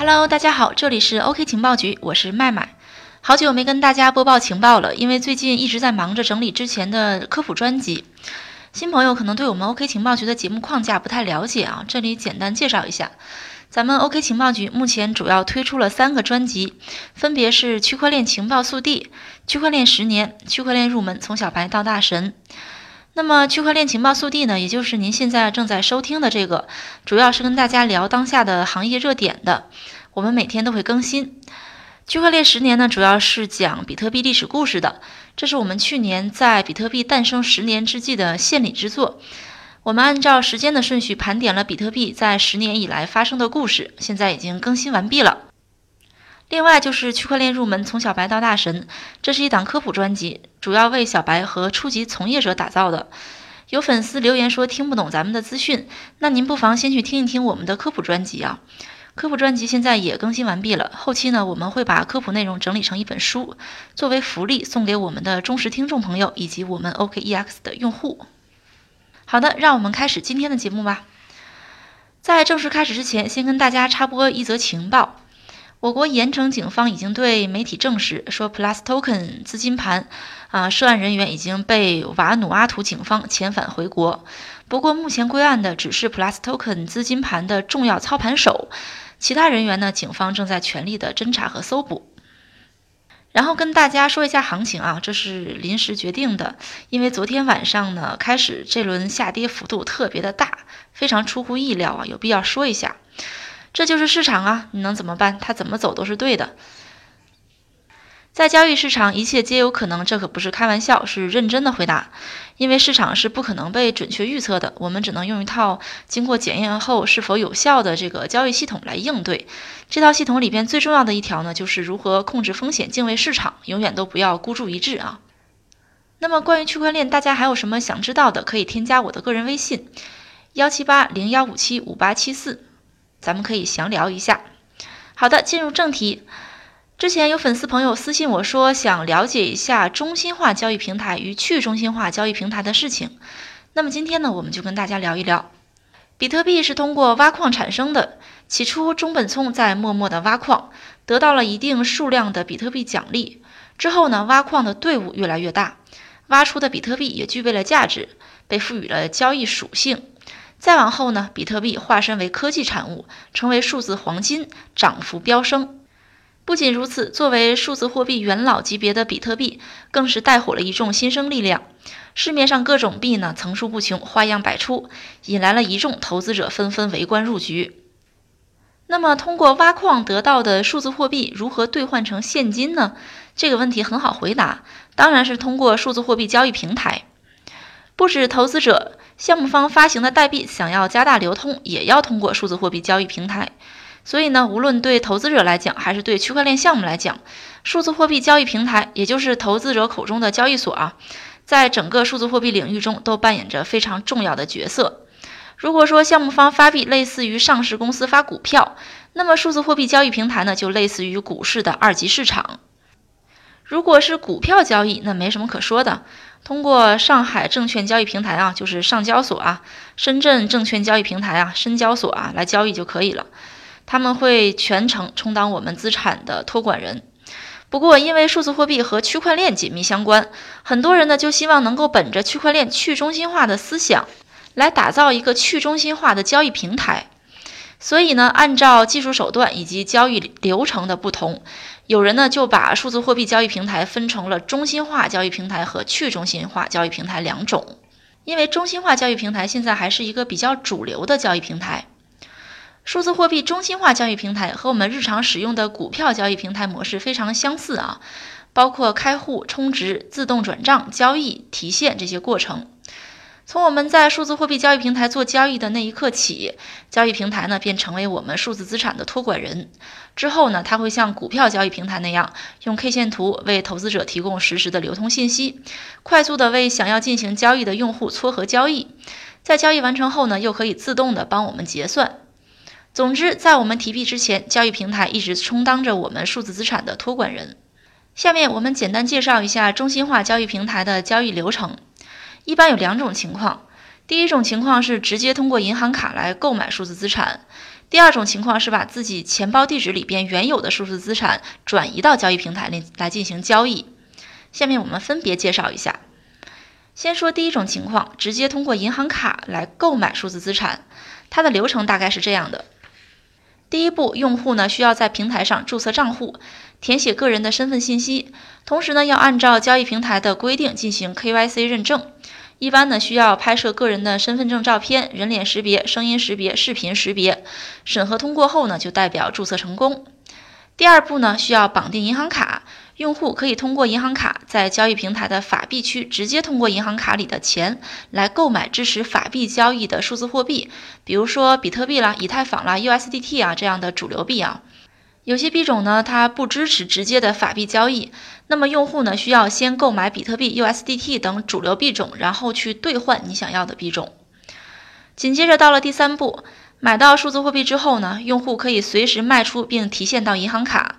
Hello，大家好，这里是 OK 情报局，我是麦麦。好久没跟大家播报情报了，因为最近一直在忙着整理之前的科普专辑。新朋友可能对我们 OK 情报局的节目框架不太了解啊，这里简单介绍一下。咱们 OK 情报局目前主要推出了三个专辑，分别是区块链情报速递、区块链十年、区块链入门从小白到大神。那么区块链情报速递呢，也就是您现在正在收听的这个，主要是跟大家聊当下的行业热点的。我们每天都会更新。区块链十年呢，主要是讲比特币历史故事的。这是我们去年在比特币诞生十年之际的献礼之作。我们按照时间的顺序盘点了比特币在十年以来发生的故事，现在已经更新完毕了。另外就是区块链入门，从小白到大神，这是一档科普专辑，主要为小白和初级从业者打造的。有粉丝留言说听不懂咱们的资讯，那您不妨先去听一听我们的科普专辑啊。科普专辑现在也更新完毕了，后期呢我们会把科普内容整理成一本书，作为福利送给我们的忠实听众朋友以及我们 OKEX 的用户。好的，让我们开始今天的节目吧。在正式开始之前，先跟大家插播一则情报。我国盐城警方已经对媒体证实，说 Plus Token 资金盘啊涉案人员已经被瓦努阿图警方遣返回国。不过，目前归案的只是 Plus Token 资金盘的重要操盘手，其他人员呢，警方正在全力的侦查和搜捕。然后跟大家说一下行情啊，这是临时决定的，因为昨天晚上呢开始这轮下跌幅度特别的大，非常出乎意料啊，有必要说一下。这就是市场啊，你能怎么办？它怎么走都是对的。在交易市场，一切皆有可能，这可不是开玩笑，是认真的回答。因为市场是不可能被准确预测的，我们只能用一套经过检验后是否有效的这个交易系统来应对。这套系统里边最重要的一条呢，就是如何控制风险、敬畏市场，永远都不要孤注一掷啊。那么关于区块链，大家还有什么想知道的？可以添加我的个人微信：幺七八零幺五七五八七四。咱们可以详聊一下。好的，进入正题。之前有粉丝朋友私信我说，想了解一下中心化交易平台与去中心化交易平台的事情。那么今天呢，我们就跟大家聊一聊。比特币是通过挖矿产生的。起初，中本聪在默默的挖矿，得到了一定数量的比特币奖励。之后呢，挖矿的队伍越来越大，挖出的比特币也具备了价值，被赋予了交易属性。再往后呢，比特币化身为科技产物，成为数字黄金，涨幅飙升。不仅如此，作为数字货币元老级别的比特币，更是带火了一众新生力量。市面上各种币呢，层出不穷，花样百出，引来了一众投资者纷纷围观入局。那么，通过挖矿得到的数字货币如何兑换成现金呢？这个问题很好回答，当然是通过数字货币交易平台。不止投资者。项目方发行的代币想要加大流通，也要通过数字货币交易平台。所以呢，无论对投资者来讲，还是对区块链项目来讲，数字货币交易平台，也就是投资者口中的交易所啊，在整个数字货币领域中都扮演着非常重要的角色。如果说项目方发币类似于上市公司发股票，那么数字货币交易平台呢，就类似于股市的二级市场。如果是股票交易，那没什么可说的。通过上海证券交易平台啊，就是上交所啊，深圳证券交易平台啊，深交所啊，来交易就可以了。他们会全程充当我们资产的托管人。不过，因为数字货币和区块链紧密相关，很多人呢就希望能够本着区块链去中心化的思想，来打造一个去中心化的交易平台。所以呢，按照技术手段以及交易流程的不同。有人呢就把数字货币交易平台分成了中心化交易平台和去中心化交易平台两种，因为中心化交易平台现在还是一个比较主流的交易平台。数字货币中心化交易平台和我们日常使用的股票交易平台模式非常相似啊，包括开户、充值、自动转账、交易、提现这些过程。从我们在数字货币交易平台做交易的那一刻起，交易平台呢便成为我们数字资产的托管人。之后呢，它会像股票交易平台那样，用 K 线图为投资者提供实时的流通信息，快速的为想要进行交易的用户撮合交易。在交易完成后呢，又可以自动的帮我们结算。总之，在我们提币之前，交易平台一直充当着我们数字资产的托管人。下面我们简单介绍一下中心化交易平台的交易流程。一般有两种情况，第一种情况是直接通过银行卡来购买数字资产，第二种情况是把自己钱包地址里边原有的数字资产转移到交易平台里来进行交易。下面我们分别介绍一下。先说第一种情况，直接通过银行卡来购买数字资产，它的流程大概是这样的：第一步，用户呢需要在平台上注册账户，填写个人的身份信息，同时呢要按照交易平台的规定进行 KYC 认证。一般呢需要拍摄个人的身份证照片、人脸识别、声音识别、视频识别，审核通过后呢就代表注册成功。第二步呢需要绑定银行卡，用户可以通过银行卡在交易平台的法币区直接通过银行卡里的钱来购买支持法币交易的数字货币，比如说比特币啦、以太坊啦、USDT 啊这样的主流币啊。有些币种呢，它不支持直接的法币交易，那么用户呢需要先购买比特币、USDT 等主流币种，然后去兑换你想要的币种。紧接着到了第三步，买到数字货币之后呢，用户可以随时卖出并提现到银行卡。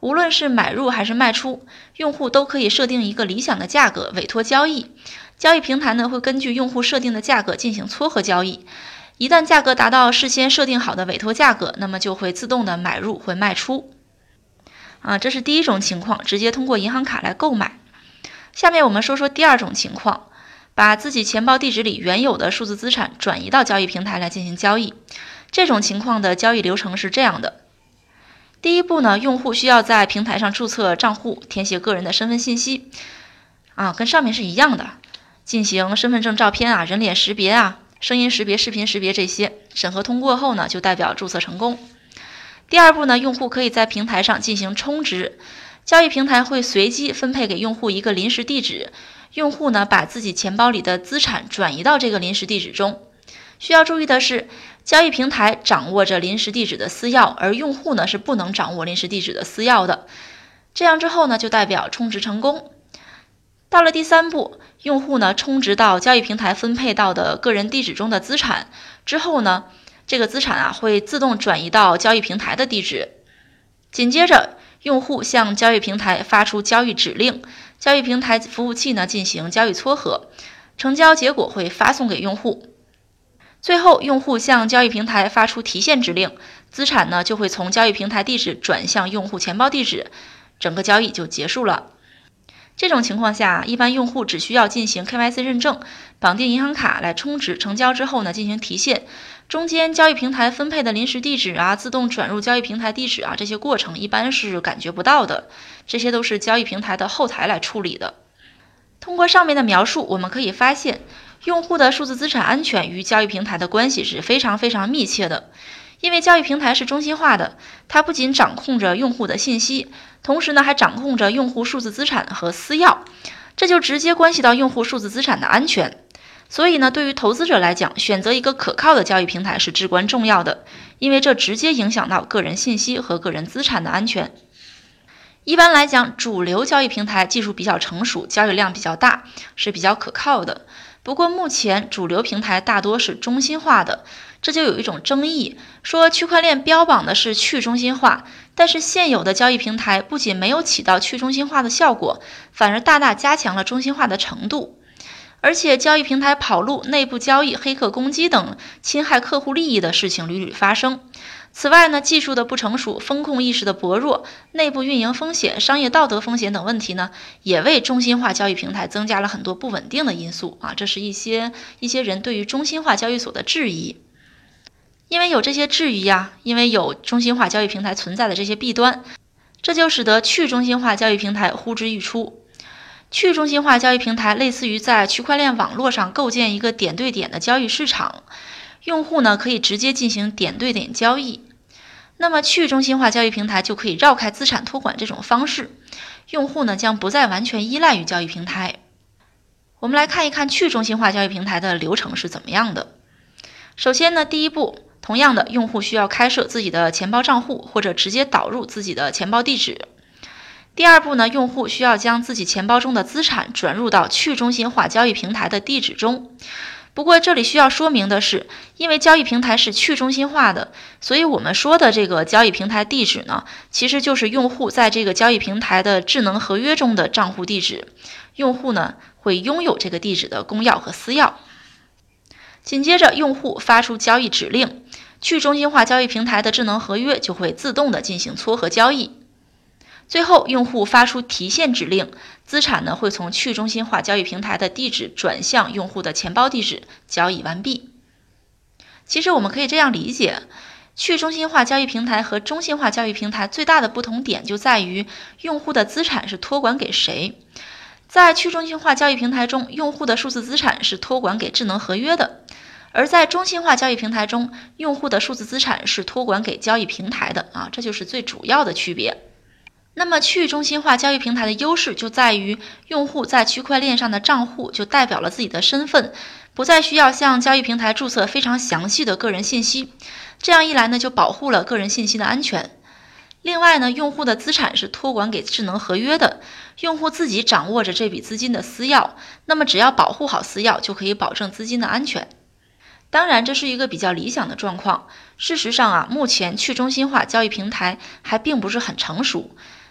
无论是买入还是卖出，用户都可以设定一个理想的价格委托交易，交易平台呢会根据用户设定的价格进行撮合交易。一旦价格达到事先设定好的委托价格，那么就会自动的买入或卖出。啊，这是第一种情况，直接通过银行卡来购买。下面我们说说第二种情况，把自己钱包地址里原有的数字资产转移到交易平台来进行交易。这种情况的交易流程是这样的：第一步呢，用户需要在平台上注册账户，填写个人的身份信息，啊，跟上面是一样的，进行身份证照片啊、人脸识别啊。声音识别、视频识别这些审核通过后呢，就代表注册成功。第二步呢，用户可以在平台上进行充值，交易平台会随机分配给用户一个临时地址，用户呢把自己钱包里的资产转移到这个临时地址中。需要注意的是，交易平台掌握着临时地址的私钥，而用户呢是不能掌握临时地址的私钥的。这样之后呢，就代表充值成功。到了第三步，用户呢充值到交易平台分配到的个人地址中的资产之后呢，这个资产啊会自动转移到交易平台的地址。紧接着，用户向交易平台发出交易指令，交易平台服务器呢进行交易撮合，成交结果会发送给用户。最后，用户向交易平台发出提现指令，资产呢就会从交易平台地址转向用户钱包地址，整个交易就结束了。这种情况下，一般用户只需要进行 KYC 认证，绑定银行卡来充值成交之后呢，进行提现。中间交易平台分配的临时地址啊，自动转入交易平台地址啊，这些过程一般是感觉不到的，这些都是交易平台的后台来处理的。通过上面的描述，我们可以发现，用户的数字资产安全与交易平台的关系是非常非常密切的。因为交易平台是中心化的，它不仅掌控着用户的信息，同时呢还掌控着用户数字资产和私钥，这就直接关系到用户数字资产的安全。所以呢，对于投资者来讲，选择一个可靠的交易平台是至关重要的，因为这直接影响到个人信息和个人资产的安全。一般来讲，主流交易平台技术比较成熟，交易量比较大，是比较可靠的。不过目前主流平台大多是中心化的。这就有一种争议，说区块链标榜的是去中心化，但是现有的交易平台不仅没有起到去中心化的效果，反而大大加强了中心化的程度。而且交易平台跑路、内部交易、黑客攻击等侵害客户利益的事情屡屡发生。此外呢，技术的不成熟、风控意识的薄弱、内部运营风险、商业道德风险等问题呢，也为中心化交易平台增加了很多不稳定的因素啊。这是一些一些人对于中心化交易所的质疑。因为有这些质疑呀，因为有中心化交易平台存在的这些弊端，这就使得去中心化交易平台呼之欲出。去中心化交易平台类似于在区块链网络上构建一个点对点的交易市场，用户呢可以直接进行点对点交易。那么去中心化交易平台就可以绕开资产托管这种方式，用户呢将不再完全依赖于交易平台。我们来看一看去中心化交易平台的流程是怎么样的。首先呢，第一步。同样的，用户需要开设自己的钱包账户，或者直接导入自己的钱包地址。第二步呢，用户需要将自己钱包中的资产转入到去中心化交易平台的地址中。不过这里需要说明的是，因为交易平台是去中心化的，所以我们说的这个交易平台地址呢，其实就是用户在这个交易平台的智能合约中的账户地址。用户呢会拥有这个地址的公钥和私钥。紧接着，用户发出交易指令。去中心化交易平台的智能合约就会自动的进行撮合交易。最后，用户发出提现指令，资产呢会从去中心化交易平台的地址转向用户的钱包地址，交易完毕。其实我们可以这样理解，去中心化交易平台和中心化交易平台最大的不同点就在于用户的资产是托管给谁。在去中心化交易平台中，用户的数字资产是托管给智能合约的；而在中心化交易平台中，用户的数字资产是托管给交易平台的。啊，这就是最主要的区别。那么去中心化交易平台的优势就在于，用户在区块链上的账户就代表了自己的身份，不再需要向交易平台注册非常详细的个人信息。这样一来呢，就保护了个人信息的安全。另外呢，用户的资产是托管给智能合约的，用户自己掌握着这笔资金的私钥。那么只要保护好私钥，就可以保证资金的安全。当然，这是一个比较理想的状况。事实上啊，目前去中心化交易平台还并不是很成熟。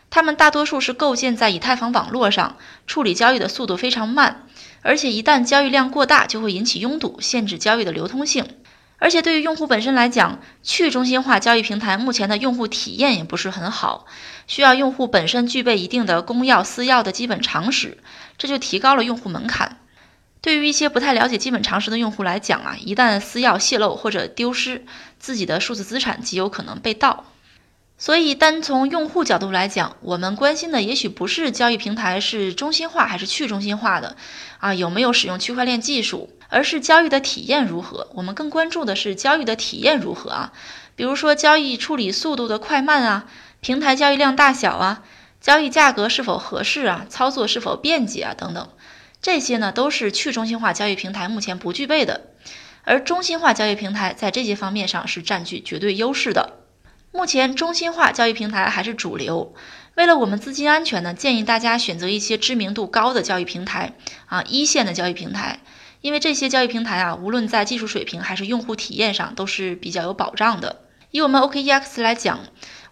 它们大多数是构建在以太坊网络上，处理交易的速度非常慢，而且一旦交易量过大，就会引起拥堵，限制交易的流通性。而且对于用户本身来讲，去中心化交易平台目前的用户体验也不是很好，需要用户本身具备一定的公钥私钥的基本常识，这就提高了用户门槛。对于一些不太了解基本常识的用户来讲啊，一旦私钥泄露或者丢失，自己的数字资产极有可能被盗。所以，单从用户角度来讲，我们关心的也许不是交易平台是中心化还是去中心化的，啊，有没有使用区块链技术，而是交易的体验如何。我们更关注的是交易的体验如何啊，比如说交易处理速度的快慢啊，平台交易量大小啊，交易价格是否合适啊，操作是否便捷啊等等，这些呢都是去中心化交易平台目前不具备的，而中心化交易平台在这些方面上是占据绝对优势的。目前中心化交易平台还是主流。为了我们资金安全呢，建议大家选择一些知名度高的交易平台啊，一线的交易平台。因为这些交易平台啊，无论在技术水平还是用户体验上都是比较有保障的。以我们 OKEX 来讲，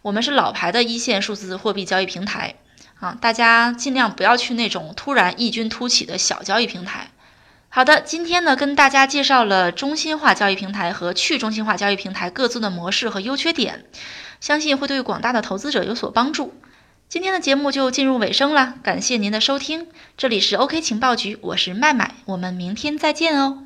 我们是老牌的一线数字货币交易平台啊，大家尽量不要去那种突然异军突起的小交易平台。好的，今天呢跟大家介绍了中心化交易平台和去中心化交易平台各自的模式和优缺点，相信会对广大的投资者有所帮助。今天的节目就进入尾声了，感谢您的收听，这里是 OK 情报局，我是麦麦，我们明天再见哦。